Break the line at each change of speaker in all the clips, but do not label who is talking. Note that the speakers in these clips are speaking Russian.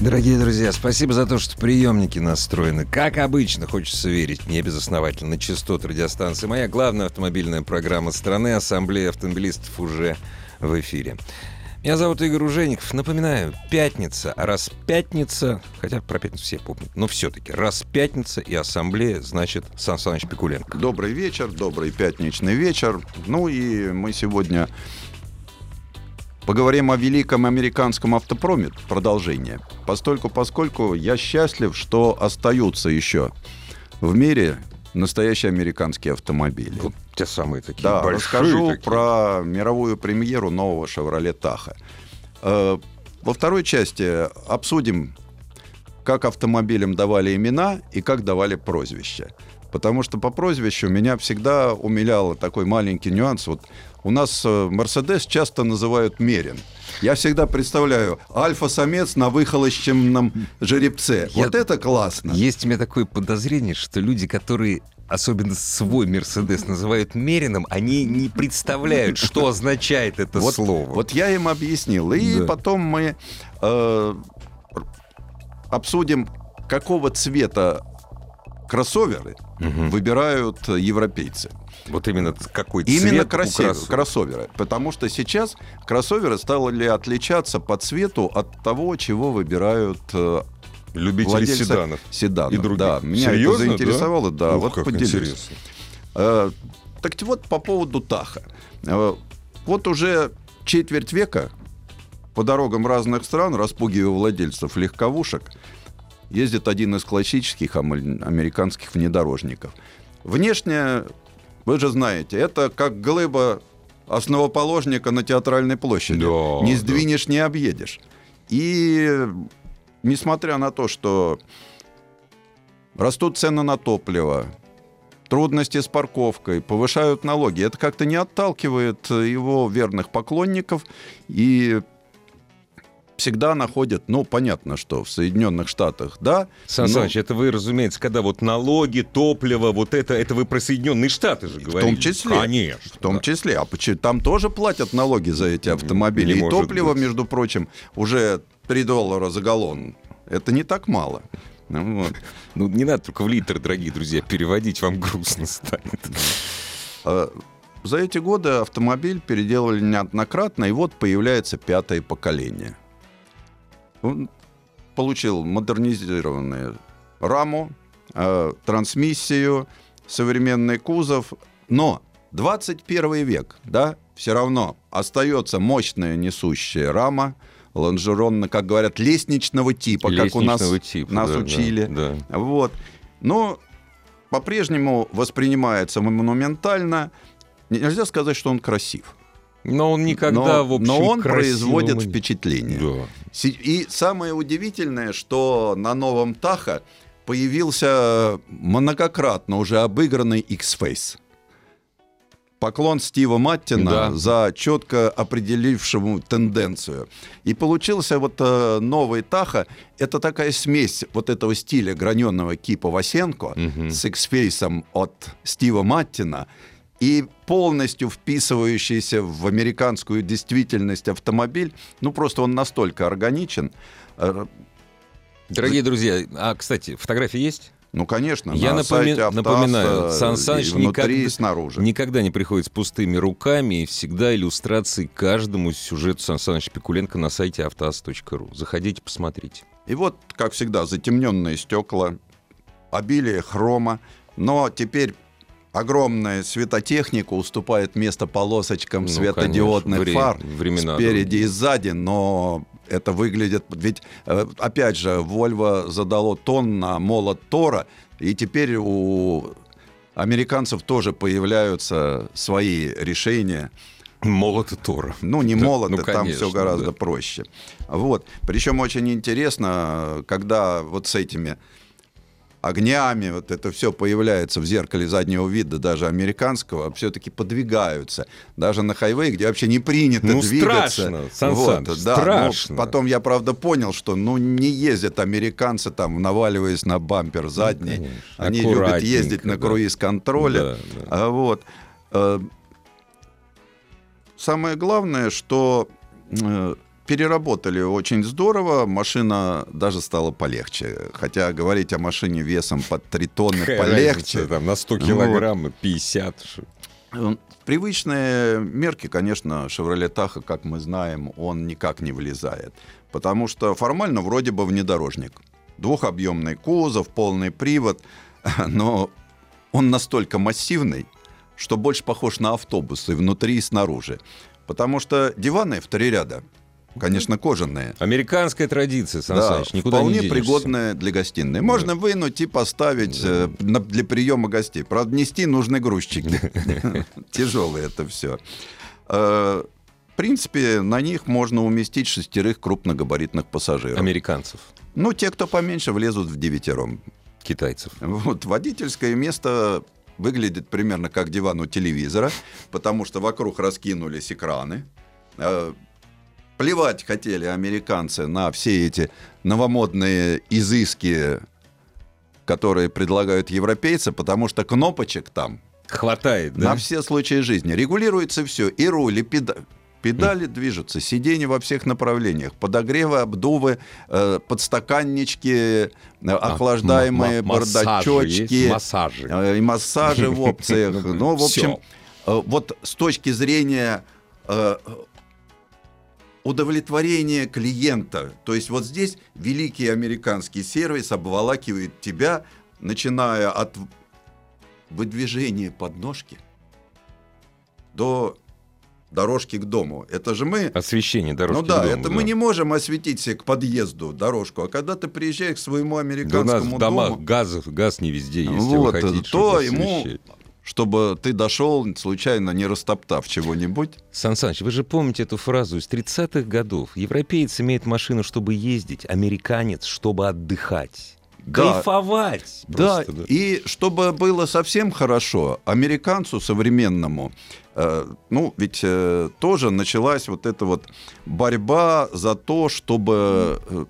Дорогие друзья, спасибо за то, что приемники настроены. Как обычно, хочется верить, не безосновательно, на частоту радиостанции. Моя главная автомобильная программа страны «Ассамблея автомобилистов» уже в эфире. Меня зовут Игорь Ужеников. Напоминаю, пятница. А раз пятница, хотя про пятницу все помнят, но все-таки раз пятница и ассамблея, значит Сан Саныч Пикуленко.
Добрый вечер, добрый пятничный вечер. Ну и мы сегодня Поговорим о великом американском автопроме, продолжение. Постольку, поскольку я счастлив, что остаются еще в мире настоящие американские автомобили.
Вот те самые такие
да,
большие.
расскажу
такие.
про мировую премьеру нового Chevrolet Tahoe. Э, Во второй части обсудим, как автомобилям давали имена и как давали прозвища. Потому что по прозвищу меня всегда умилял такой маленький нюанс. Вот у нас э, Мерседес часто называют Мерин. Я всегда представляю альфа-самец на выхолощенном жеребце.
Я-
Вот это классно.
Есть у меня такое подозрение, что люди, которые особенно свой Мерседес называют Мерином, они не представляют, что означает это
вот,
слово.
Вот я им объяснил. И
Да.
потом мы э, обсудим, какого цвета кроссоверы
Мгм.
выбирают европейцы.
Вот именно какой цвет
Именно
у
красив-
кроссовок.
кроссоверы. Потому что сейчас кроссоверы стали отличаться по цвету от того, чего выбирают э,
Любители
владельцы
седанов.
седанов.
И других.
Да, меня
Серьезно,
это заинтересовало, да,
Ух,
вот
как
поделюсь.
интересно.
Э, Так вот, по поводу Таха. Э, Вот уже четверть века по дорогам разных стран, распугивая владельцев легковушек, ездит один из классических ам- американских внедорожников. Внешне, вы же знаете, это как глыба основоположника на театральной площади.
Да,
не
да.
сдвинешь, не объедешь. И несмотря на то, что растут цены на топливо, трудности с парковкой, повышают налоги. Это как-то не отталкивает его верных поклонников и всегда находят, ну, понятно, что в Соединенных Штатах, да.
Сан
но
Саныч, это вы, разумеется, когда вот налоги, топливо, вот это, это вы про Соединенные Штаты же
в
говорили.
том числе.
Конечно.
В том
да.
числе. А почему? Там тоже платят налоги за эти автомобили.
Не
И топливо,
быть.
между прочим, уже 3 доллара за галлон. Это не так мало. Ну, вот.
Ну, не надо только в литр, дорогие друзья, переводить, вам грустно станет.
А, За эти годы автомобиль переделали неоднократно, и вот появляется пятое поколение. Он получил модернизированную раму, э, трансмиссию, современный кузов, но 21 век, да, все равно остается мощная несущая рама, лонжерон, как говорят, лестничного типа, как у нас,
Лестничного типа,
нас
да, да,
учили.
да.
Вот. Но по-прежнему воспринимается монументально. Нельзя сказать, что он красив.
Но он никогда,
но,
в общем,
но он производит впечатление.
Да.
И самое удивительное, что на новом Таха появился многократно уже обыгранный X-Face. Поклон Стива Маттина
Да.
за четко определившему тенденцию. И получился вот э, новый Таха. Это такая смесь вот этого стиля граненого кипа Васенко
Мгм.
с X-Face от Стива Маттина и полностью вписывающийся в американскую действительность автомобиль. Ну, просто он настолько органичен. Э,
Дорогие друзья, а, кстати, фотографии есть?
Ну, конечно,
Я
на
напоми-
сайте Автаса
напоминаю, Сан Саныч никогда-
и снаружи.
Никогда не приходит с пустыми руками, и всегда иллюстрации каждому сюжету Сан Саныч Пикуленко на сайте автоаз.ру. Заходите, посмотрите.
И вот, как всегда, затемненные стекла, обилие хрома, но теперь огромная светотехника уступает место полосочкам
Ну,
светодиодных
конечно,
фар
вре- времена
спереди
другие.
и сзади, но это выглядит... Ведь, э, опять же, Volvo задало тон на молот Тора, и теперь у американцев тоже появляются свои решения.
Молот и Тора.
Ну, не
Да, ну,
там все гораздо
да.
проще. Вот. Причем очень интересно, когда вот с этими огнями, вот это все появляется в зеркале заднего вида, даже американского, все-таки подвигаются. Даже на хайвее, где вообще не принято
Ну,
двигаться.
страшно, Сан
Вот,
Саныч,
да, но
страшно.
потом я, правда, понял, что ну не ездят американцы там, наваливаясь на бампер задний.
конечно.
Они любят ездить на круиз-контроле.
Да, да.
А вот. э, Самое главное, что э, переработали очень здорово, машина даже стала полегче. Хотя говорить о машине весом под 3 тонны
Какая
полегче.
разница, там, на 100
Вот.
килограмм, 50. что-
Э, Привычные мерки, конечно, Chevrolet Tahoe, как мы знаем, он никак не влезает. Потому что формально вроде бы внедорожник. Двухобъемный кузов, полный привод, но он настолько массивный, что больше похож на автобус и внутри, и снаружи. Потому что диваны в три ряда, конечно, кожаные.
Американская традиция, Сан
Да,
Саныч, никуда
вполне
не денешься.
пригодная для гостиной. Можно вынуть и поставить э, на- для приема гостей. Правда, нести нужны грузчики. Тяжелые это все. В принципе, на них можно уместить шестерых крупногабаритных пассажиров.
Американцев,
Ну, те, кто поменьше, влезут в девятером.
китайцев.
Вот, водительское место выглядит примерно как диван у телевизора, потому что вокруг раскинулись экраны. Плевать хотели американцы на все эти новомодные изыски, которые предлагают европейцы, потому что кнопочек там
Хватает, да?
на все случаи жизни. Регулируется все. И руль, и педа- Педали движутся, сиденья во всех направлениях, подогревы, обдувы, э, подстаканнички, э, охлаждаемые
А, ма- массажи
бардачочки?
Массажи.
э, и массажи в опциях. Ну, в общем, вот с точки зрения удовлетворения клиента, то есть вот здесь великий американский сервис обволакивает тебя, начиная от выдвижения подножки до дорожки к дому. Это же мы...
Освещение дорожки
ну да,
к дому,
это мы не можем осветить себе к подъезду дорожку, а когда ты приезжаешь к своему
Да у нас
американскому
в домах
дому,
газ, газ не везде есть.
Вот,
вы хотите
то ему-
освещать.
Чтобы ты дошел, случайно не растоптав чего-нибудь.
Сан Саныч, вы же помните эту фразу из 30-х годов. Европеец имеет машину, чтобы ездить, американец, чтобы отдыхать.
Да.
Кайфовать.
Да,
просто,
и чтобы было совсем хорошо, американцу современному, э, ну, ведь э, тоже началась вот эта вот борьба за то, чтобы э,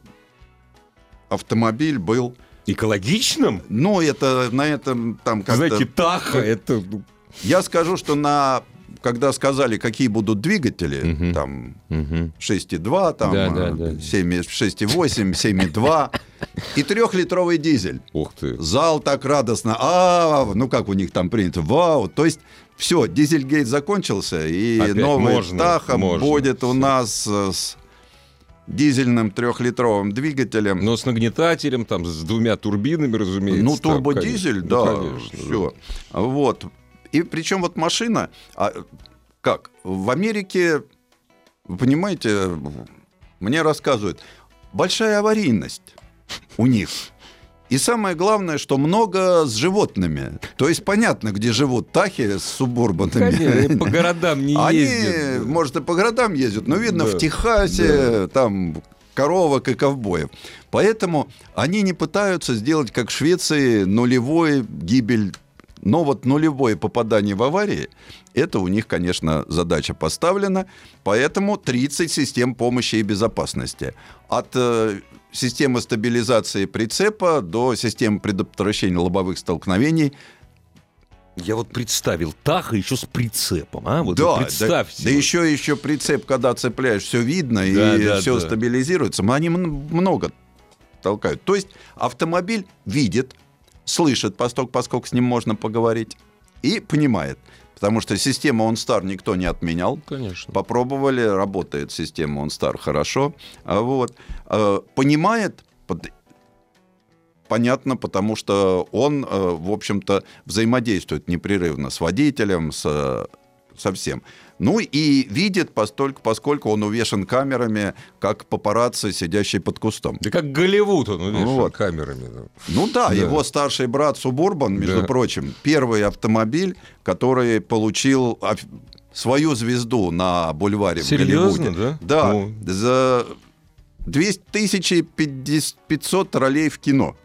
автомобиль был,
Экологичным?
ну, это на этом там как-то...
Знаете, Таха, это... ну,
Я скажу, что на когда сказали, какие будут двигатели,
Мгм.
там
мгм.
6,2, там
Да, да,
э,
да.
7, 6,8, 7,2 и трехлитровый дизель.
Ух ты.
Зал так радостно, а, ну как у них там принято, вау. То есть все, дизельгейт закончился, и
Опять
новый
можно,
Таха
можно,
будет у нас э, с дизельным трехлитровым двигателем.
Но с нагнетателем, там, с двумя турбинами, разумеется.
Ну,
там,
турбодизель,
конечно.
да,
Ну, конечно,
все. Вот. И причем вот машина, а, как, в Америке, вы понимаете, мне рассказывают, большая аварийность у них. И самое главное, что много с животными. То есть понятно, где живут тахи с субурбанами.
Конечно, по городам не
Они,
ездят.
может, и по городам ездят, но видно,
Да.
в Техасе там коровок и ковбоев. Поэтому они не пытаются сделать, как в Швеции, нулевой гибель. Но вот нулевое попадание в аварии, это у них, конечно, задача поставлена. Поэтому 30 систем помощи и безопасности. От системы стабилизации прицепа до системы предотвращения лобовых столкновений
Я вот представил Таха еще с прицепом, а? Вот
да,
представьте.
Да, да еще, еще прицеп, когда цепляешь, все видно
Да,
и
да,
все
да.
стабилизируется. Они много толкают. То есть автомобиль видит, слышит, поскольку, поскольку с ним можно поговорить, и понимает. Потому что систему OnStar никто не отменял.
Конечно.
Попробовали, работает система OnStar хорошо. А Вот. Э, Понимает, понятно, потому что он, э, в общем-то, взаимодействует непрерывно с водителем, с, э, со всем. Ну и видит, постольку, поскольку он увешан камерами, как папарацци, сидящий под кустом.
Да как Голливуд он увешан
Вот.
камерами. да.
Ну да,
Да.
его старший брат Субурбан, между
Да.
прочим, первый автомобиль, который получил свою звезду на бульваре в
Серьезно,
Голливуде.
да?
Да,
О.
за 200 тысяч 500 ролей в кино.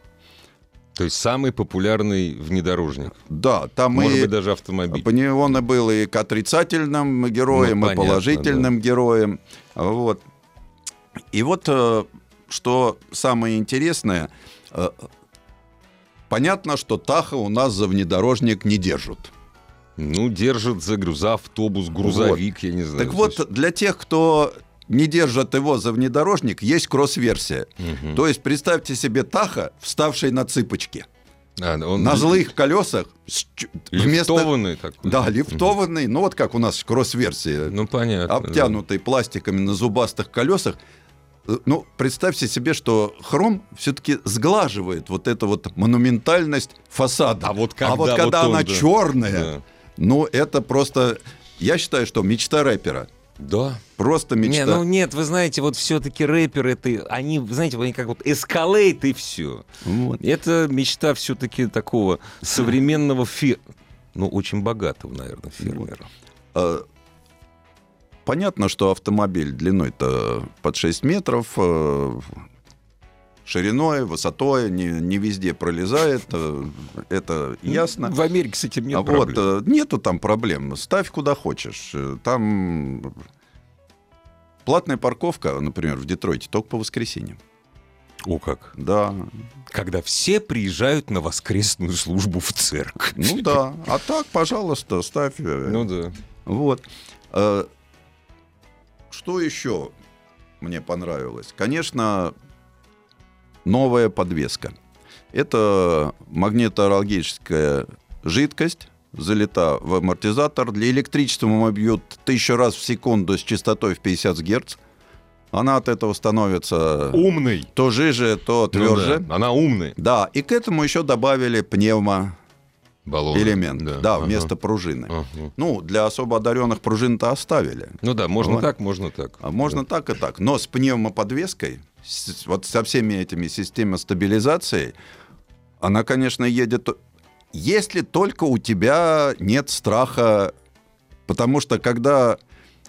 То есть самый популярный внедорожник.
Да, там
Может
и
быть, даже автомобиль.
он был и к отрицательным героям,
Ну,
и
понятно,
положительным героям. Вот. И вот э, что самое интересное, э, понятно, что Таха у нас за внедорожник не держат.
Ну, держит за, за автобус, грузовик, я не знаю.
Так вот, для тех, кто не держит его за внедорожник, есть кросс-версия.
Мгм.
То есть представьте себе Таха, вставший на цыпочки,
А, он
на злых колесах, вместо...
лифтованный такой.
Да, лифтованный, ну вот как у нас кросс-версия,
Ну, понятно. да.
обтянутый пластиками на зубастых колесах. Э, Ну, представьте себе, что хром все-таки сглаживает вот эту вот монументальность фасада.
А вот
а вот
когда
когда
вот он,
она
да.
черная,
Да.
ну, это просто... Я считаю, что мечта рэпера.
Да.
Просто
Не,
мечта.
ну нет, вы знаете, вот все-таки рэперы, это, они, знаете, они как вот эскалейт и все.
Вот.
Это мечта все-таки такого современного фе... Ну, очень богатого, наверное, фермера.
Э, Понятно, что автомобиль длиной-то под 6 метров, э, шириной, высотой, не, не везде пролезает, э, это ясно.
В Америке с этим нет
А вот,
проблем.
э, нету там проблем. Ставь куда хочешь. Там платная парковка, например, в Детройте только по воскресеньям.
О, как.
Да.
Когда все приезжают на воскресную службу в церковь.
Ну да. А так, пожалуйста, ставь. э,
Ну да.
Вот. Э, Что еще мне понравилось? Конечно, новая подвеска. Это магнитоалгическая жидкость, залита в амортизатор. Для электричества мы бьют тысячу раз в секунду с частотой в 50 Гц. Она от этого становится
Умный.
то жиже, то тверже.
Ну да, Она умная.
да, и к этому еще добавили пневмо
Баллон.
элемент, да,
ага.
вместо пружины.
Ага.
Ну, для особо одаренных пружин-то оставили.
Ну да, можно
Вот.
так, можно так.
А можно так и так. Но с пневмоподвеской, с- вот со всеми этими системами стабилизации, она, конечно, едет... Если только у тебя нет страха, потому что когда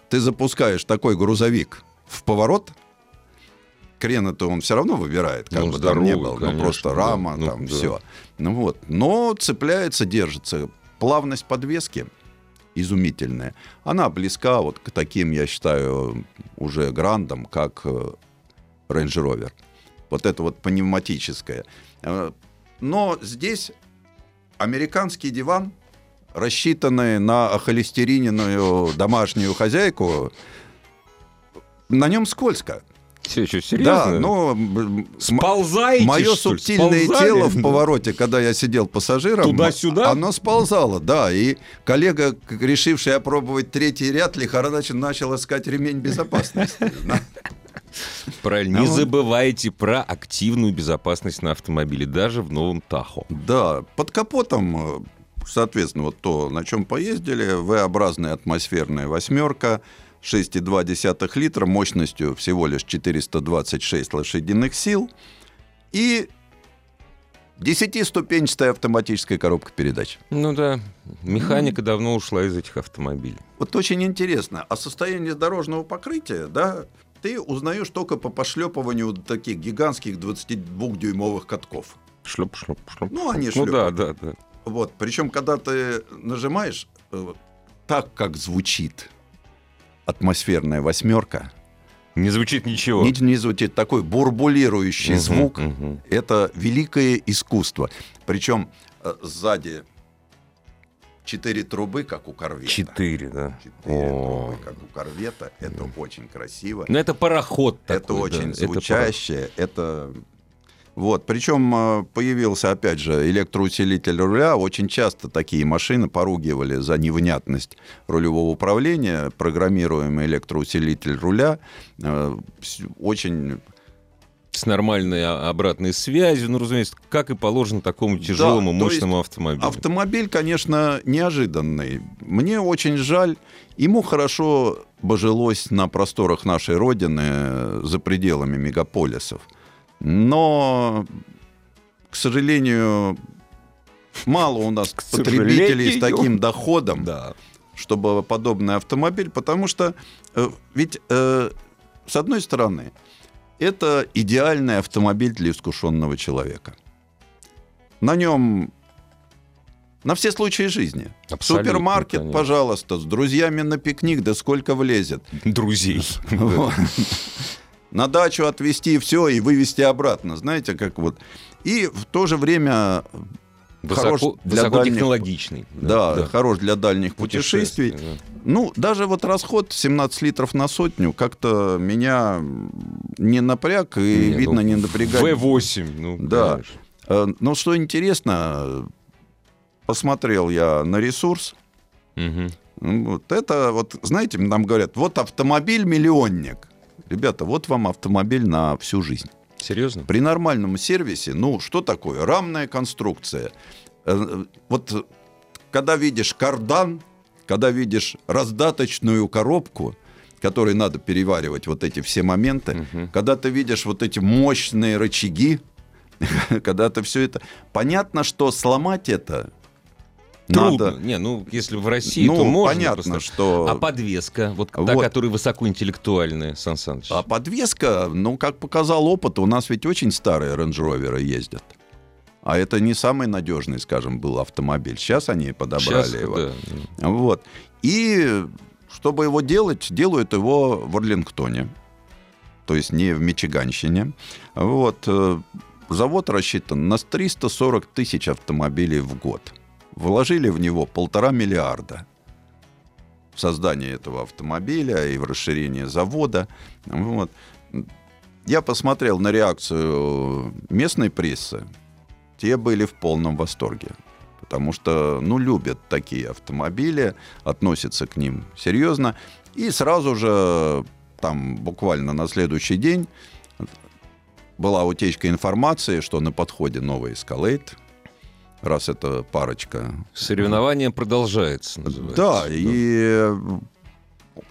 ты запускаешь такой грузовик в поворот, крена-то он все равно выбирает, как
Ну,
бы там ни
здоровый,
было, ну
конечно,
просто
да.
рама,
Ну,
там
да.
все. Ну вот, но цепляется, держится. Плавность подвески изумительная. Она близка вот к таким, я считаю, уже грандам, как э, Range Rover. Вот это вот пневматическое. Э, Но здесь американский диван, рассчитанный на холестериненную домашнюю хозяйку, на нем скользко.
Все, что, серьезно?
Да, но
Сползаете,
Мое субтильное
Сползали?
тело в повороте, когда я сидел пассажиром,
Туда-сюда?
оно сползало, да. И коллега, решивший опробовать третий ряд, лихорадочно начал искать ремень безопасности.
Правильно.
А
Не
вот-
забывайте про активную безопасность на автомобиле, даже в новом Тахо.
Да, под капотом, э, соответственно, вот то, на чем поездили, V-образная атмосферная восьмерка, 6,2 литра, мощностью всего лишь 426 лошадиных сил и 10-ступенчатая автоматическая коробка передач.
Ну да, механика давно ушла из этих автомобилей.
Вот очень интересно, о состоянии дорожного покрытия, да, ты узнаешь только по пошлепыванию таких гигантских 22-дюймовых катков.
Шлеп, шлеп, шлеп.
Ну, они
Ну да, да, да.
Вот, причем, когда ты нажимаешь, э, так как звучит атмосферная восьмерка,
Не звучит ничего.
не, не звучит такой бурбулирующий
Мгм,
звук,
мгм.
это великое искусство. Причем э, сзади четыре трубы, как у корвета.
Четыре, да.
Четыре
О.
трубы, как у корвета. Это очень красиво.
Ну это пароход
это
такой, да,
очень
это
звучащее. Это вот, причем э, появился, опять же, электроусилитель руля. Очень часто такие машины поругивали за невнятность рулевого управления. Программируемый электроусилитель руля э, очень
С нормальной а- обратной связью, ну, разумеется, как и положено такому тяжелому,
есть
мощному автомобилю.
Автомобиль, конечно, неожиданный. Мне очень жаль. Ему хорошо бы жилось на просторах нашей Родины э, за пределами мегаполисов. Но, к сожалению, мало у нас
К
потребителей с таким доходом,
Да.
чтобы подобный автомобиль, потому что э, ведь, э, с одной стороны, это идеальный автомобиль для искушенного человека. на нем на все случаи жизни.
Абсолютно,
Супермаркет,
конечно.
пожалуйста, с друзьями на пикник, да сколько влезет.
Друзей.
На дачу отвезти все и вывезти обратно. Знаете, как вот. И в то же время хорош
Высоко,
для
высокотехнологичный.
да, хорош для дальних путешествий.
Путешествий, да.
Ну, даже вот расход 17 литров на сотню как-то меня не напряг и,
Не,
видно,
ну,
не напрягает.
В8, ну,
Да.
конечно.
Э, Но что интересно, посмотрел я на ресурс. Ну, Вот это вот, знаете, нам говорят, вот автомобиль миллионник. Ребята, вот вам автомобиль на всю жизнь.
Серьезно?
При нормальном сервисе, ну, что такое? Рамная конструкция. Э, Вот когда видишь кардан, когда видишь раздаточную коробку, которой надо переваривать вот эти все моменты, когда ты видишь вот эти мощные рычаги, когда ты все это... Понятно, что сломать это
Трудно.
надо...
Не, ну, если в России,
Ну,
то можно.
понятно,
просто.
что-
А подвеска, вот, та,
Вот.
которая высокоинтеллектуальная, Сан Саныч.
А подвеска, ну, как показал опыт, у нас ведь очень старые Rover ездят. А это не самый надежный, скажем, был автомобиль. Сейчас они подобрали
Сейчас,
его.
да.
Вот. И чтобы его делать, делают его в Орлингтоне. То есть не в Мичиганщине. Вот. э, Завод рассчитан на 340 тысяч автомобилей в год. Вложили в него полтора миллиарда в создание этого автомобиля и в расширение завода. Вот. Я посмотрел на реакцию местной прессы. Те были в полном восторге. Потому что, ну, любят такие автомобили, относятся к ним серьезно. И сразу же, там, буквально на следующий день, была утечка информации, что на подходе новый Escalade, раз это парочка
Соревнование продолжается, называется.
да, и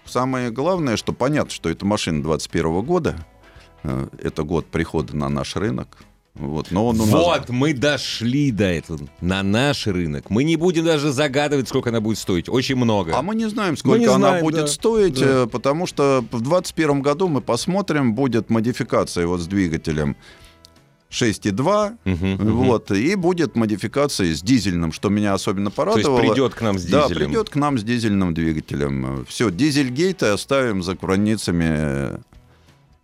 самое главное, что понятно, что это машина 21 года. Э, Это год прихода на наш рынок. Вот, но он у нас...
Вот, мы дошли до этого. На наш рынок. Мы не будем даже загадывать, сколько она будет стоить. Очень много.
А мы не знаем, сколько
не
она
знаем,
будет
да.
стоить,
Да.
э, потому что в 2021 году мы посмотрим, будет модификация вот с двигателем 6.2,
Мгм, мгм.
вот, и будет модификация с дизельным, что меня особенно
То есть
порадовало.
придет к нам с
Да,
дизелем.
придет к нам с дизельным двигателем. Все, дизельгейты оставим за границами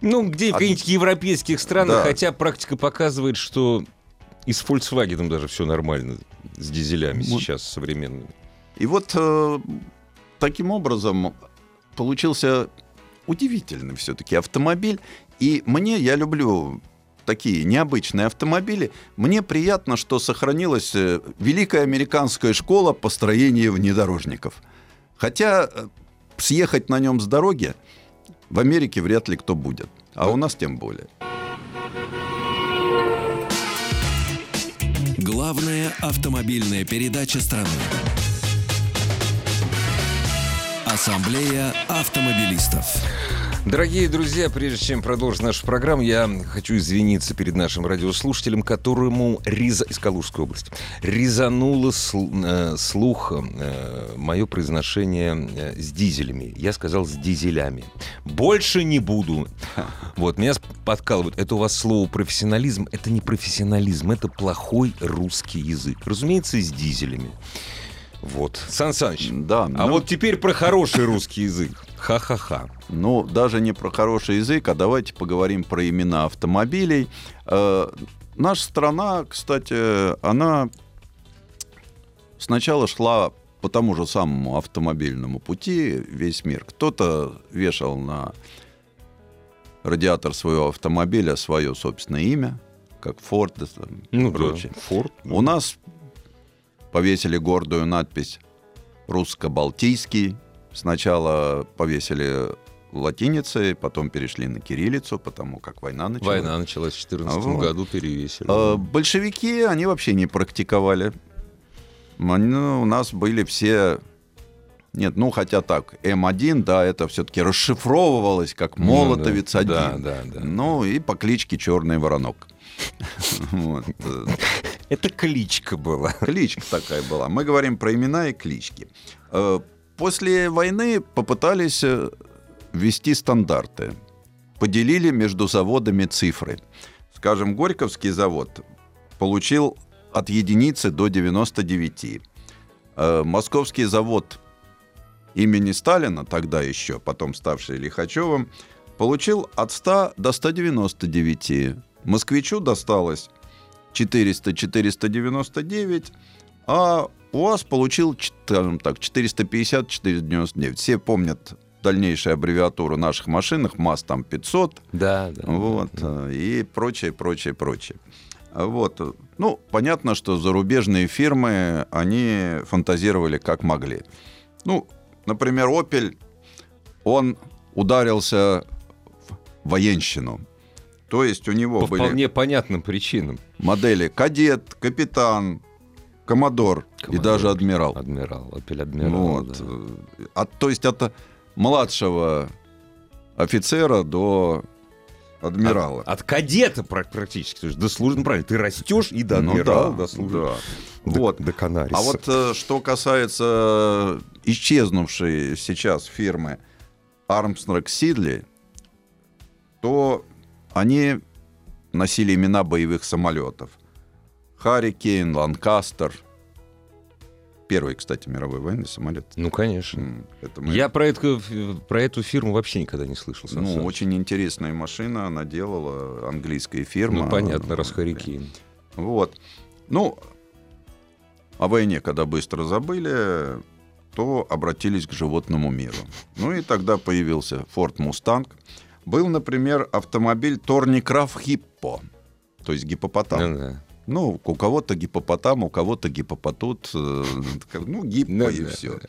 Ну, где в каких-нибудь европейских странах,
Да.
хотя практика показывает, что и с Volkswagen даже все нормально с дизелями
Вот.
сейчас современными.
И вот э, таким образом получился удивительный все-таки автомобиль. И мне, я люблю такие необычные автомобили. Мне приятно, что сохранилась э, великая американская школа построения внедорожников. Хотя э, съехать на нем с дороги в Америке вряд ли кто будет. А у нас тем более.
Главная автомобильная передача страны. Ассамблея автомобилистов.
Дорогие друзья, прежде чем продолжить нашу программу, я хочу извиниться перед нашим радиослушателем, которому реза... из Калужской области резануло сл- э, слух э, мое произношение э, с дизелями. Я сказал с дизелями. Больше не буду. Вот, меня подкалывают. Это у вас слово профессионализм. Это не профессионализм, это плохой русский язык. Разумеется, с дизелями. Вот. Сан Саныч,
Да,
а
ну-
вот теперь про хороший русский язык. Ха-ха-ха.
Ну, даже не про хороший язык, а давайте поговорим про имена автомобилей. Э, наша страна, кстати, она сначала шла по тому же самому автомобильному пути весь мир. Кто-то вешал на радиатор своего автомобиля свое собственное имя, как Форд и
Ну
прочее.
да, Форд.
У нас повесили гордую надпись «Русско-Балтийский». Сначала повесили латиницей, потом перешли на кириллицу, потому как война началась.
Война началась в 2014
А вот.
году, перевесили.
Э, Большевики, они вообще не практиковали. Они, ну, у нас были все... Нет, ну хотя так, М1, да, это все-таки расшифровывалось как Молотовец
Ну,
1.
да, да, да.
Ну и по кличке Черный Воронок. Э,
Это кличка была.
Кличка такая была. Мы говорим про имена и клички. После войны попытались э, ввести стандарты. Поделили между заводами цифры. Скажем, Горьковский завод получил от единицы до 99. Э, Московский завод имени Сталина, тогда еще, потом ставший Лихачевым, получил от 100 до 199. Москвичу досталось 400-499, а УАЗ получил, скажем так, 450-499. Все помнят дальнейшую аббревиатуру наших машинах, МАЗ там 500,
Да, да.
вот, э, и прочее, прочее, прочее. Вот. Ну, понятно, что зарубежные фирмы, они фантазировали как могли. Ну, например, Opel, он ударился в военщину. То есть у него
По
были
вполне понятным причинам.
модели кадет, капитан, коммодор и даже адмирал.
Адмирал, Opel Адмирал.
Вот.
да.
От, то есть от младшего офицера до адмирала.
От, от кадета пра- практически. То есть до службы, ну, правильно, ты растешь и до
Ну
адмирала,
да,
до службы.
да.
До,
Вот.
до Канариса.
А вот э, что касается исчезнувшей сейчас фирмы Armstrong Sidley, то они носили имена боевых самолетов. Харрикейн, Ланкастер. Первый, кстати, мировой военный самолет.
Ну, конечно.
Это мы-
Я про эту, про эту фирму вообще никогда не слышал. Сан
Ну,
Саныч.
очень интересная машина она делала, английская фирма.
Ну, понятно, раз
Вот.
Харикейн.
Вот. Ну, о войне, когда быстро забыли, то обратились к животному миру. Ну и тогда появился Ford Mustang. Был, например, автомобиль Торникраф Хиппо, то есть гипопотам.
Ну, да.
Ну, у кого-то гипопотам, у кого-то гипопотут, э, ну, гиппо и
да,
все.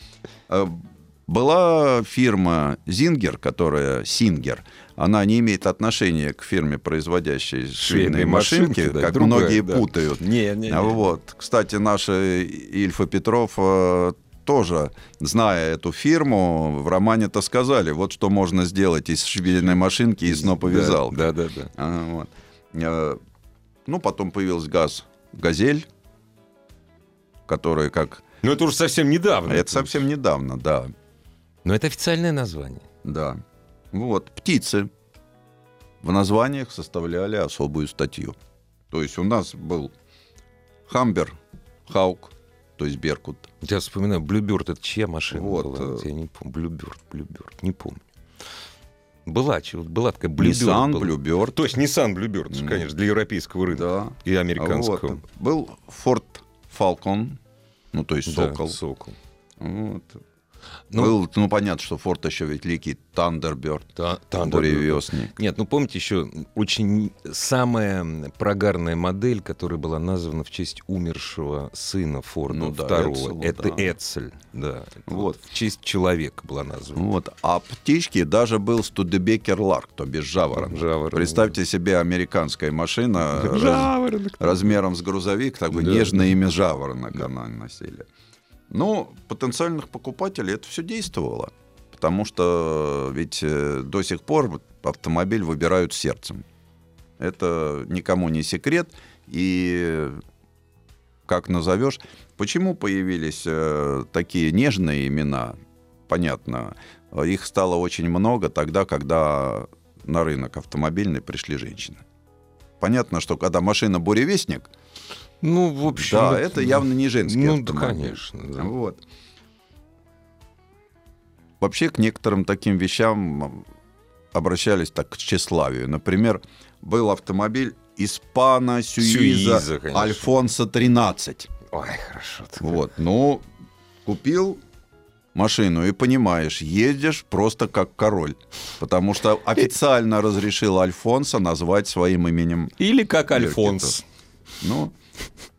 Была фирма Зингер, которая Сингер. Она не имеет отношения к фирме, производящей швейные машинки,
да,
как
другое,
многие
да.
путают.
Не, не, не.
А Вот. Кстати, наш э, Ильфа Петров э, тоже, зная эту фирму, в романе-то сказали, вот что можно сделать из швейной машинки и сноповязалки.
Да, да, да.
А, вот. Ну, потом появился газ «Газель», который как...
Ну, это уже совсем недавно.
Это совсем недавно, да.
Но это официальное название.
Да. Вот. Птицы в названиях составляли особую статью. То есть у нас был Хамбер, Хаук, то есть Беркут.
Я вспоминаю, Блюберт, это чья машина
Вот,
была?
э.
Вот Я не помню. Блюберт, Блюберт, не помню. Была, была такая Блюберт.
Nissan,
была.
Блюберт.
Точно, Nissan Блюберт,
М.
конечно, для европейского рынка
Да.
и американского.
Вот. Был Ford Falcon, ну, то есть
Да,
Сокол.
Сокол.
Вот.
Ну-
Был, ну, понятно, что Форд еще великий Thunderbird,
Та- Thunderbird.
буревестник.
Нет, ну помните еще очень самая прогарная модель, которая была названа в честь умершего сына Форда
Ну да,
второго.
Эцела,
это
да.
Эцель, да. Это
Вот.
В честь человека была названа.
Вот. А птички даже был Студебекер Ларк, то без жаворонок.
Жаворонок,
Представьте себе американская машина раз- размером с грузовик, такой
Да,
нежное имя жаворонок она носили. Но потенциальных покупателей это все действовало. Потому что ведь э, до сих пор автомобиль выбирают сердцем. Это никому не секрет. И как назовешь. Почему появились э, такие нежные имена? Понятно. Их стало очень много тогда, когда на рынок автомобильный пришли женщины. Понятно, что когда машина буревестник,
Ну, в общем...
да, это явно не женский
Ну, да,
автомобиль.
конечно. да.
Вот. Вообще к некоторым таким вещам обращались так к тщеславию. Например, был автомобиль Испана Сюиза,
Сюиза, конечно.
Альфонсо 13.
Ой, хорошо.
Вот, ну, купил машину и понимаешь, ездишь просто как король. Потому что официально разрешил Альфонсо назвать своим именем.
Или как. Альфонс.
Ну,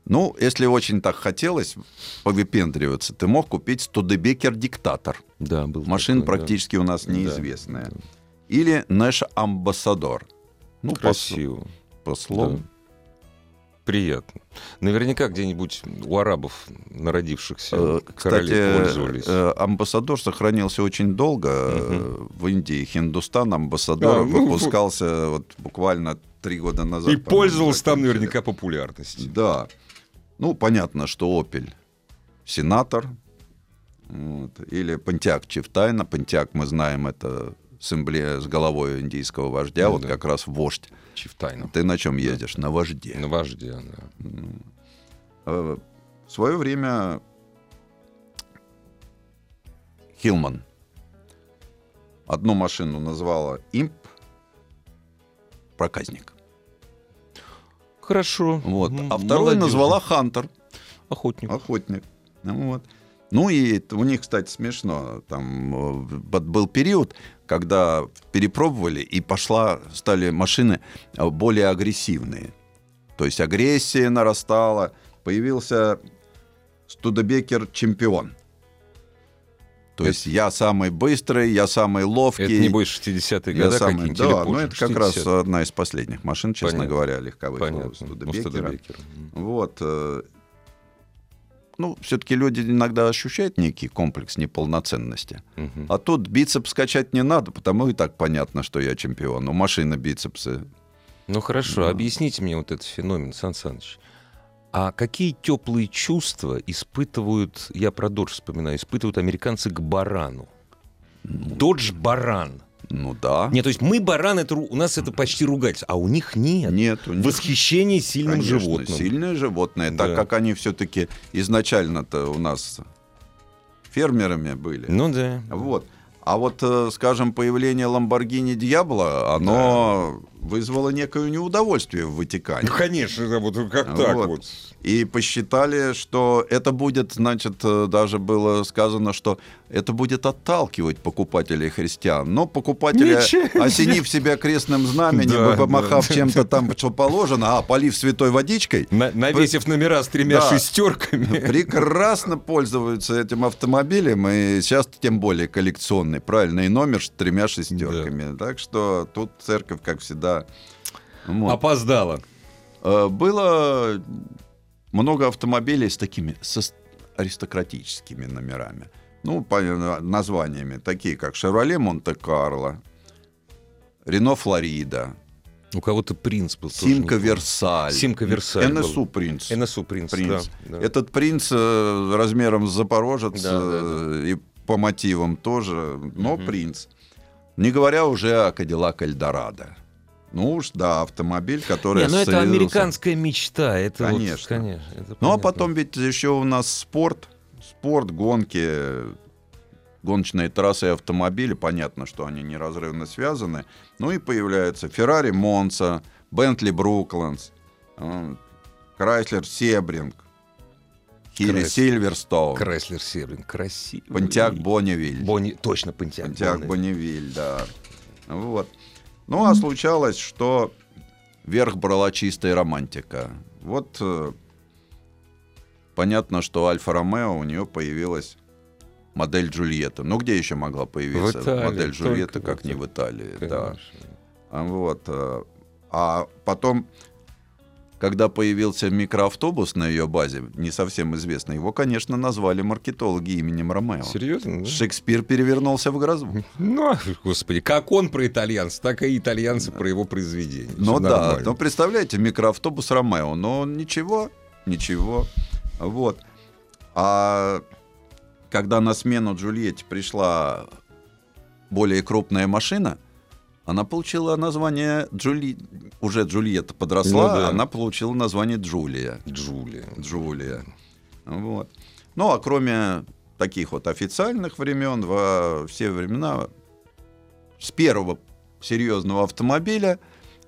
ну, если очень так хотелось повыпендриваться, ты мог купить Студебекер Диктатор.
Да, был
Машина
такой, да.
практически у нас
Да.
неизвестная. Или Нэш Амбассадор. Ну, по,
Красиво.
по слову.
Да. Приятно. Наверняка где-нибудь у арабов, народившихся
Э,
короли,
Кстати,
пользовались.
э, амбассадор сохранился очень долго. Э, В Индии Хиндустан амбассадор
А, ну,
выпускался вот буквально три года назад.
И пользовался там наверняка популярностью.
Да. Ну, понятно, что Opel сенатор. Вот. Или Понтиак Чифтайна. Понтиак, мы знаем, это с, эмбле... с головой индийского вождя.
Ну
вот
да.
как раз вождь.
Чифтайна.
Ты на чем ездишь? На вожде.
На вожде, да.
Э, В свое время Хилман одну машину назвала имп проказник.
Хорошо.
Вот. А вторую
молодежно.
назвала Хантер.
Охотник.
Охотник. Ну, вот. ну и у них, кстати, смешно. Там э, был период, когда перепробовали, и пошла, стали машины э, более агрессивные. То есть агрессия нарастала. Появился Студебекер чемпион. То есть я самый быстрый, я самый ловкий.
Это не больше 60-е
я
годы
самый-? Да,
или
ну это как раз
60-е.
одна из последних машин, честно
Понятно.
говоря, легковых
Понятно. Ну,
Студебекера. Вот. э, Ну, все-таки люди иногда ощущают некий комплекс неполноценности.
Мгм.
А тут бицепс качать не надо, потому и так понятно, что я чемпион. У машины бицепсы.
Ну хорошо,
Да.
объясните мне вот этот феномен, Сан Саныч. А какие теплые чувства испытывают, я про Додж вспоминаю, испытывают американцы к барану? Додж баран.
Ну да.
Нет, то есть мы баран, это, у нас это почти ругательство, а у них нет.
Нет, у них,
Восхищение сильным
конечно,
животным.
Сильное животное,
Да.
так как они все-таки изначально-то у нас фермерами были.
Ну да.
Вот. А вот, э, скажем, появление Ламборгини Диабло, оно вызвало некое неудовольствие в Ватикане.
Ну, конечно, это вот как
так вот. И посчитали, что это будет, значит, э, даже было сказано, что это будет отталкивать покупателей христиан. Но покупатели,
Ничего
осенив себя крестным знаменем
Да,
помахав
да.
чем-то там, что положено, а полив святой водичкой,
На- навесив номера с тремя
Да.
шестерками.
прекрасно пользуются этим автомобилем, и сейчас тем более коллекционный, правильный номер с тремя шестерками. Так что тут церковь, как всегда, вот.
Опоздала.
Э, Было много автомобилей с такими с аристократическими номерами. Ну, по на- названиями, такие как «Шевроле Монте-Карло», «Рено Флорида»,
У кого-то принц был.
«Симка. Версаль»,
Симка Версаль был.
«НСУ Принц».
НСУ принц.
Принц.
да, да.
Этот принц э, размером с Запорожец
Да, да,
э, и по мотивам тоже, но
Мгм.
принц. Не говоря уже о Кадиллак Эльдорадо. Ну уж, да, автомобиль, который...
Не, ну это американская мечта. Это вот,
Конечно.
конечно. это
Ну а потом ведь еще у нас спорт, спорт, гонки, гоночные трассы и автомобили, понятно, что они неразрывно связаны. Ну и появляются Ferrari Monza, Bentley э, Chrysler Sebring, Healey
Chrysler.
Silverstone,
Chrysler Sebring. Красивый.
Pontiac Bonneville.
Bonnie... Точно.
Pontiac
Bonnie.
Bonneville, да. Вот. Ну, а случалось, что верх брала чистая романтика. Вот э, понятно, что Alfa Romeo у нее появилась модель Джульетта. Ну, где еще могла появиться
В Италии,
модель Джульетта,
в
как не
Италии.
в Италии, да.
Конечно.
А Вот. э, А потом, когда появился микроавтобус на ее базе, не совсем известный, его, конечно, назвали маркетологи именем Ромео.
Серьезно? да?
Шекспир перевернулся в грозу.
Ну, господи, как он про итальянцев, так и итальянцы про его произведение.
Ну да,
нормально.
ну представляете, микроавтобус Ромео, но ничего, ничего. Вот. А когда на смену Джульетте пришла более крупная машина, она получила название Джули... Уже Джульетта подросла,
Ну да.
она получила название Джулия.
Джулия.
Джулия. Вот. Ну, а кроме таких вот официальных времен, во все времена с первого серьезного автомобиля,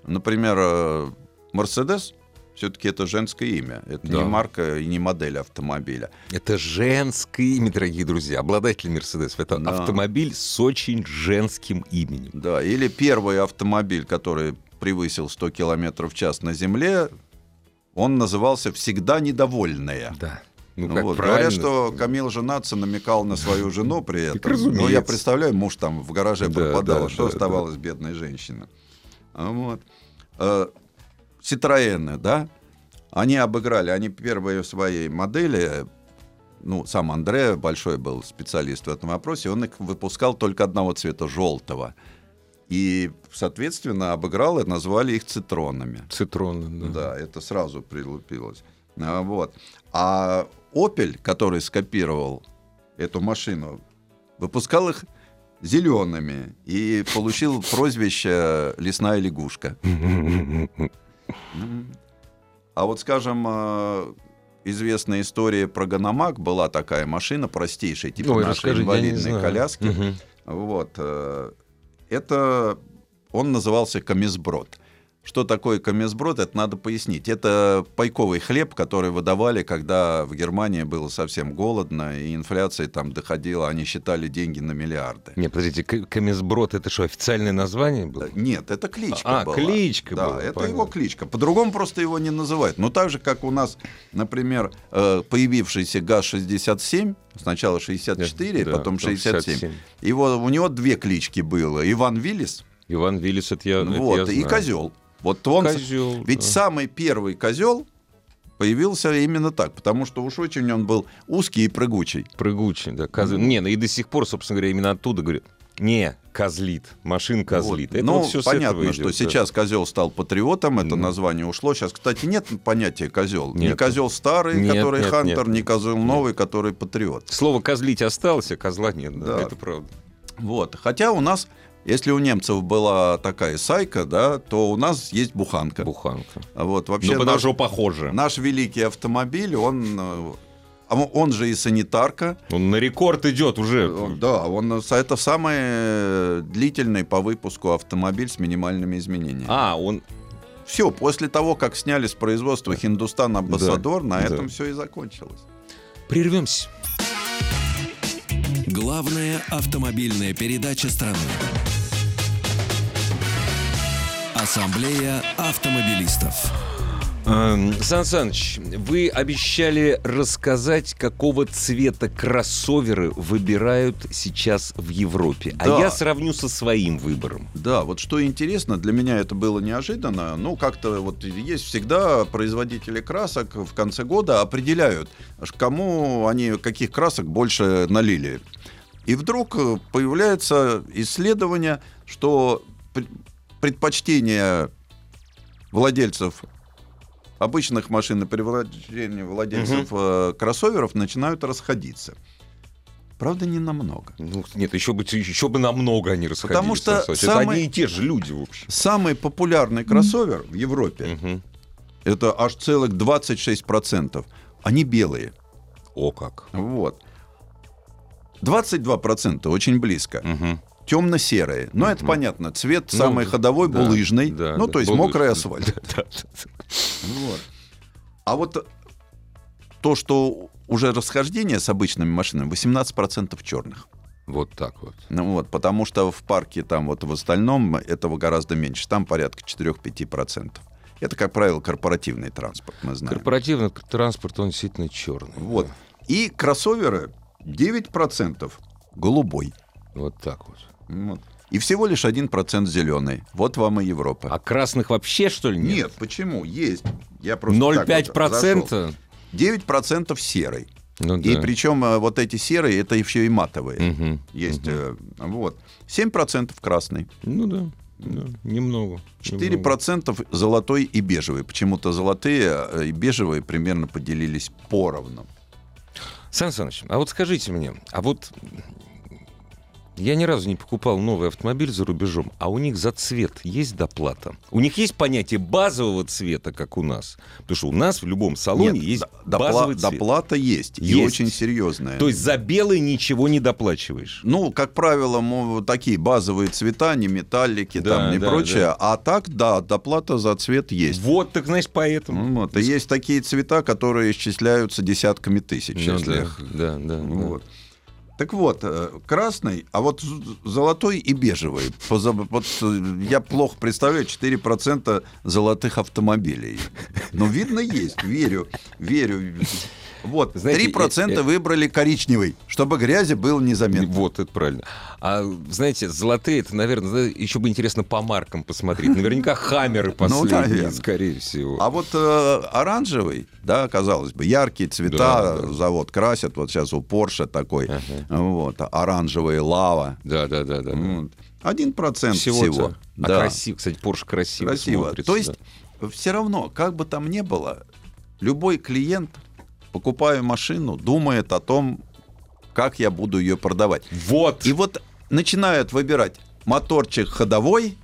например, э, Мерседес, все-таки это женское имя. Это
Да.
не марка и не модель автомобиля.
Это женское имя, дорогие друзья. Обладатель Мерседесов. Это
Да.
автомобиль с очень женским именем.
Да, или первый автомобиль, который превысил 100 км в час на земле, он назывался «Всегда недовольная».
Да. Ну,
Ну
как
вот,
правильно.
Говорят, что Камил женаться намекал на свою жену при этом. Ну,
разумеется.
я представляю, муж там в гараже
Да,
пропадал,
да,
что
да,
оставалось бедной женщине. А Вот. Ситроены, да, они обыграли, они первые в своей модели, ну, сам Андре большой был специалист в этом вопросе, он их выпускал только одного цвета, желтого. И, соответственно, обыграл и назвали их цитронами.
Цитронный, да.
Да, это сразу прилупилось. А, вот. А Opel, который скопировал эту машину, выпускал их зелеными и получил прозвище «Лесная лягушка». А вот, скажем, э, известная история про Ганамак. Была такая машина простейшая, типа
Ой,
нашей инвалидной коляски.
Мгм.
Вот. э, Это он назывался комисброд. Что такое комисброд, это надо пояснить. Это пайковый хлеб, который выдавали, когда в Германии было совсем голодно, и инфляция там доходила, они считали деньги на миллиарды.
Не, подождите, к- комисброд это что, официальное название было?
Э, Нет, это кличка
А,
была.
кличка
да,
была,
это
понятно.
его кличка. По-другому просто его не называют. Но так же, как у нас, например, э, появившийся ГАЗ-67, сначала 64,
Да,
потом
потом
67.
67.
Его, у него две клички было. Иван Виллис
Иван Виллис, это я, это
вот,
я
и
знаю.
козел. Вот он,
Козел,
ведь
да.
самый первый козел появился именно так, потому что уж очень он был узкий и прыгучий.
Прыгучий, да. Коз... Не, ну и до сих пор, собственно говоря, именно оттуда говорят. Не, козлит, машин козлит.
Вот.
Это
ну,
вот всё с
понятно,
этого
что
да.
сейчас козел стал патриотом, это
Мгм.
название ушло. Сейчас, кстати, нет понятия козел.
Нет.
козел старый,
Нет,
который
нет,
хантер,
нет.
ни козел новый, который патриот.
Слово козлить осталось, а козла нет. Да,
Да.
это правда.
Вот. Хотя у нас, если у немцев была такая сайка, да, то у нас есть буханка.
Буханка.
Вот вообще
Ну,
наш,
похоже.
наш великий автомобиль, он, э, а он же и санитарка.
Он на рекорд идет уже.
Да, он это самый э, длительный по выпуску автомобиль с минимальными изменениями.
А, он...
Все, после того, как сняли с производства Хиндустан Амбассадор, на
да.
этом все и закончилось.
Прервемся.
Главная автомобильная передача страны. Ассамблея автомобилистов.
Эм, Сан Саныч, вы обещали рассказать, какого цвета кроссоверы выбирают сейчас в Европе.
Да.
А я сравню со своим выбором.
Да, вот что интересно, для меня это было неожиданно. Ну, как-то вот есть всегда производители красок в конце года определяют, кому они каких красок больше налили. И вдруг э, появляется исследование, что предпочтение владельцев обычных машин и предпочтение владельцев э, кроссоверов начинают расходиться. Правда, не намного.
Ну, нет, еще бы, еще бы намного они расходились.
Потому что самый-
Это одни и те же люди, в общем.
Самый популярный кроссовер в Европе
Мгм.
это аж целых 26%. Они белые.
О как.
Вот. 22% очень близко.
Мгм.
Темно-серые. Но это понятно. Цвет
Ну,
самый ходовой,
да,
булыжный.
да,
ну,
да,
то есть
булыжный.
мокрый асфальт.
Да, да, да.
Вот. А вот то, что уже расхождение с обычными машинами, 18% черных.
Вот так вот.
Ну вот, потому что в парке там вот в остальном этого гораздо меньше. Там порядка 4-5%. Это, как правило, корпоративный транспорт, мы знаем.
Корпоративный транспорт, он действительно черный.
Вот. И кроссоверы 9% голубой.
Вот так вот.
Вот. И всего лишь 1% зеленый. Вот вам и Европа.
А красных вообще, что ли, нет?
Нет, почему? Есть. Я просто так вот зашел.
0,5%?
9% серый.
Ну
И
да.
причем э, вот эти серые, это еще и матовые.
Мгм,
Есть. э, Вот. 7% красный.
Ну да, да, немного.
4% золотой и бежевый. Почему-то золотые э, и бежевые примерно поделились поровну.
Сан Саныч, а вот скажите мне, а вот я ни разу не покупал новый автомобиль за рубежом, а у них за цвет есть доплата? У них есть понятие базового цвета, как у нас? Потому что у нас в любом салоне
Нет,
есть
допла-
базовый цвет.
доплата есть, и
Есть.
очень серьезная.
То есть за белый ничего не доплачиваешь?
Ну, как правило, такие базовые цвета, не металлики,
Да,
там, не
да,
прочее.
да.
А так, да, доплата за цвет есть.
Вот, так значит, поэтому.
Вот. И есть такие цвета, которые исчисляются десятками тысяч.
Ну
если
да,
их-
да, да, да.
Так вот, э, красный, а вот золотой и бежевый. Вот э, я плохо представляю 4% золотых автомобилей. Но видно есть, верю, верю. Вот,
Знаете,
3%
э, э,
выбрали коричневый, чтобы грязи было незаметно.
Вот, это правильно. А, знаете, золотые, это, наверное, еще бы интересно по маркам посмотреть. Наверняка хаммеры последние,
наверное.
скорее всего.
А вот э, оранжевый, да, казалось бы, яркие цвета,
Да, да.
завод красят, вот сейчас у Porsche такой, вот, оранжевая лава.
Да, да, да, да. да.
Один процент
Всего.
всего.
А
Да.
красиво, кстати, Porsche красиво,
Красиво.
смотрится,
То есть все равно, как бы там ни было, любой клиент, покупая машину, думает о том, как я буду ее продавать.
да. Вот.
И вот начинают выбирать моторчик ходовой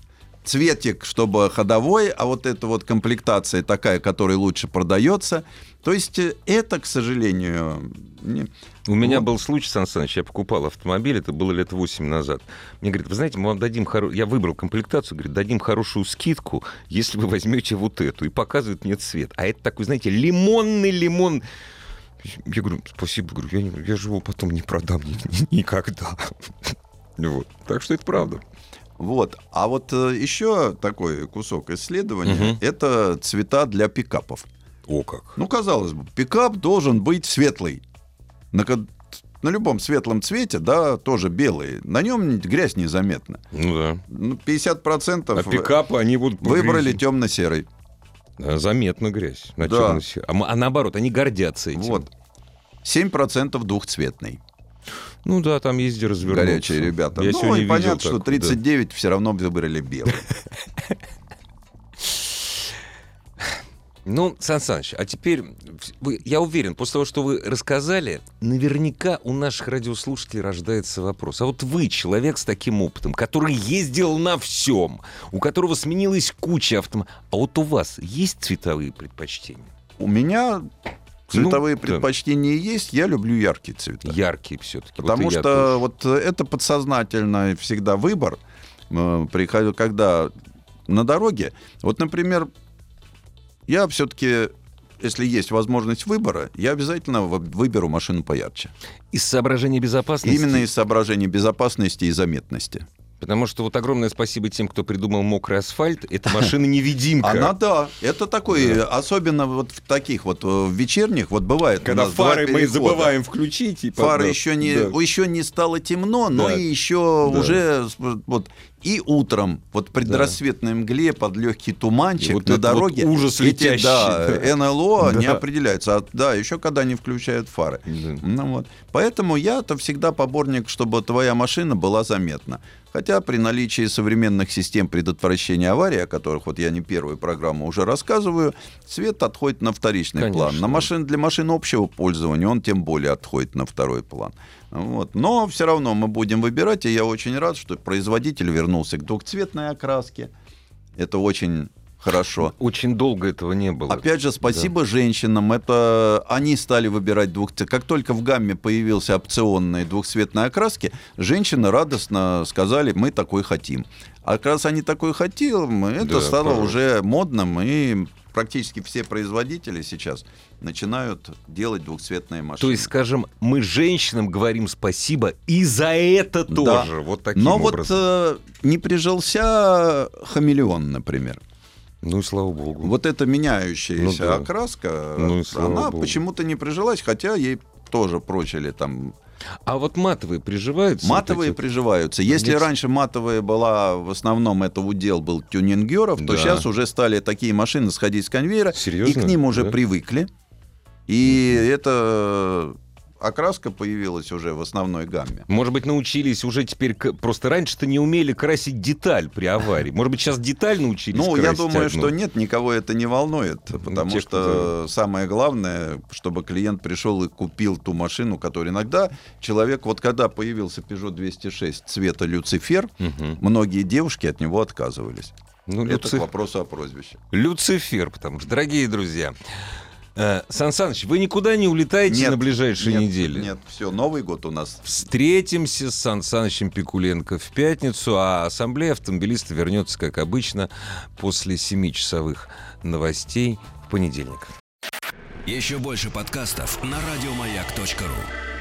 цветик, чтобы ходовой, а вот эта вот комплектация такая, которая лучше продается. То есть э, это, к сожалению, не...
У меня
Вот.
был случай, Сан Саныч, я покупал автомобиль, это было лет 8 назад. Мне говорит, вы знаете, мы вам дадим хоро... Я выбрал комплектацию, говорит, дадим хорошую скидку, если вы возьмете вот эту. И показывает мне цвет. А это такой, знаете, лимонный лимон. Я говорю, спасибо, говорю, я, не- я же его потом не продам ни- ни- никогда. Вот. Так что это правда.
Вот. А вот э, еще такой кусок исследования
Мгм.
это цвета для пикапов.
О как.
Ну, казалось бы, пикап должен быть светлый. На, на любом светлом цвете, да, тоже белый. На нем грязь незаметна.
Ну да.
Ну, 50%
А пикапы, они будут...
выбрали темно-серый.
Да, заметно грязь. На
Да.
а, а наоборот, они гордятся этим.
Вот. 7% двухцветный.
Ну да, там езди развернуться.
Горячие ребята.
Я
ну, и
видел
понятно, что
так, да.
39 все равно выбрали белый.
Ну, Сан Саныч, а теперь, вы- я уверен, после того, что вы рассказали, наверняка у наших радиослушателей рождается вопрос. А вот вы, человек с таким опытом, который ездил на всем, у которого сменилась куча автомобилей, а вот у вас есть цветовые предпочтения?
У меня цветовые
Ну, да.
предпочтения есть. Я люблю яркие цвета.
Яркие все-таки.
Потому что вот это подсознательно всегда выбор. Э, приходил- Когда на дороге, вот, например, я все-таки, если есть возможность выбора, я обязательно вы- выберу машину поярче.
Из соображений безопасности?
Именно из соображений безопасности и заметности.
Потому что вот огромное спасибо тем, кто придумал мокрый асфальт. Это машина-невидимка.
Она, да, это такой, э, особенно вот в таких вот э, в вечерних, вот бывает. у
Когда фары мы забываем включить. И
Фары
да,
еще не,
да.
еще не стало темно, но
Да.
и еще
Да.
уже вот и утром, вот предрассветной мгле под легкий туманчик
И вот
на
этот вот
дороге
ужас
эти,
летящий,
да,
да.
НЛО не
Да.
определяются, а, да, еще когда не включают фары.
Да.
Ну вот. Поэтому я-то всегда поборник, чтобы твоя машина была заметна. Хотя при наличии современных систем предотвращения аварий, о которых вот я не первую программу уже рассказываю, свет отходит на вторичный
Конечно.
план. На машин, для машин общего пользования он тем более отходит на второй план. Вот. Но все равно мы будем выбирать, и я очень рад, что производитель вернулся к двухцветной окраске. Это очень хорошо.
Очень долго этого не было.
Опять же, спасибо женщинам. Это они стали выбирать двух. Как только в гамме появился опционные двухцветные окраски, женщины радостно сказали, мы такой хотим. А как раз они такой хотим, это
Да,
стало
пожалуйста.
уже модным, и практически все производители сейчас начинают делать двухцветные машины.
То есть, скажем, мы женщинам говорим спасибо и за это
Да.
тоже. Вот таким
Но
образом.
вот э, не прижился хамелеон, например.
Ну и слава богу.
Вот эта меняющаяся
Ну да.
окраска,
Ну
она почему-то не прижилась, хотя ей тоже прочили там.
А вот матовые приживаются?
Матовые
вот эти
приживаются. Если
Нет.
раньше матовая была, в основном это удел был тюнингеров, то
Да.
сейчас уже стали такие машины сходить с конвейера,
Серьезно?
и к ним уже
Да?
привыкли. И эта окраска появилась уже в основной гамме.
Может быть, научились уже теперь... Просто раньше-то не умели красить деталь при аварии. Может быть, сейчас деталь научились
Ну, я думаю,
одну?
что нет, никого это не волнует, потому
те,
что самое главное, чтобы клиент пришел и купил ту машину, которую иногда человек, вот когда появился Peugeot 206 цвета Люцифер,
Мгм.
многие девушки от него отказывались.
Ну,
Это
Люци-
к вопросу о прозвище.
Люцифер, потому что, дорогие друзья, э, Сан Саныч, вы никуда не улетаете
Нет,
на ближайшие
нет,
недели?
Нет, все, Новый год у нас.
Встретимся с Сан Санычем Пикуленко в пятницу, а ассамблея автомобилистов вернется, как обычно, после 7-часовых новостей в понедельник.
Еще больше подкастов на радиомаяк.ру.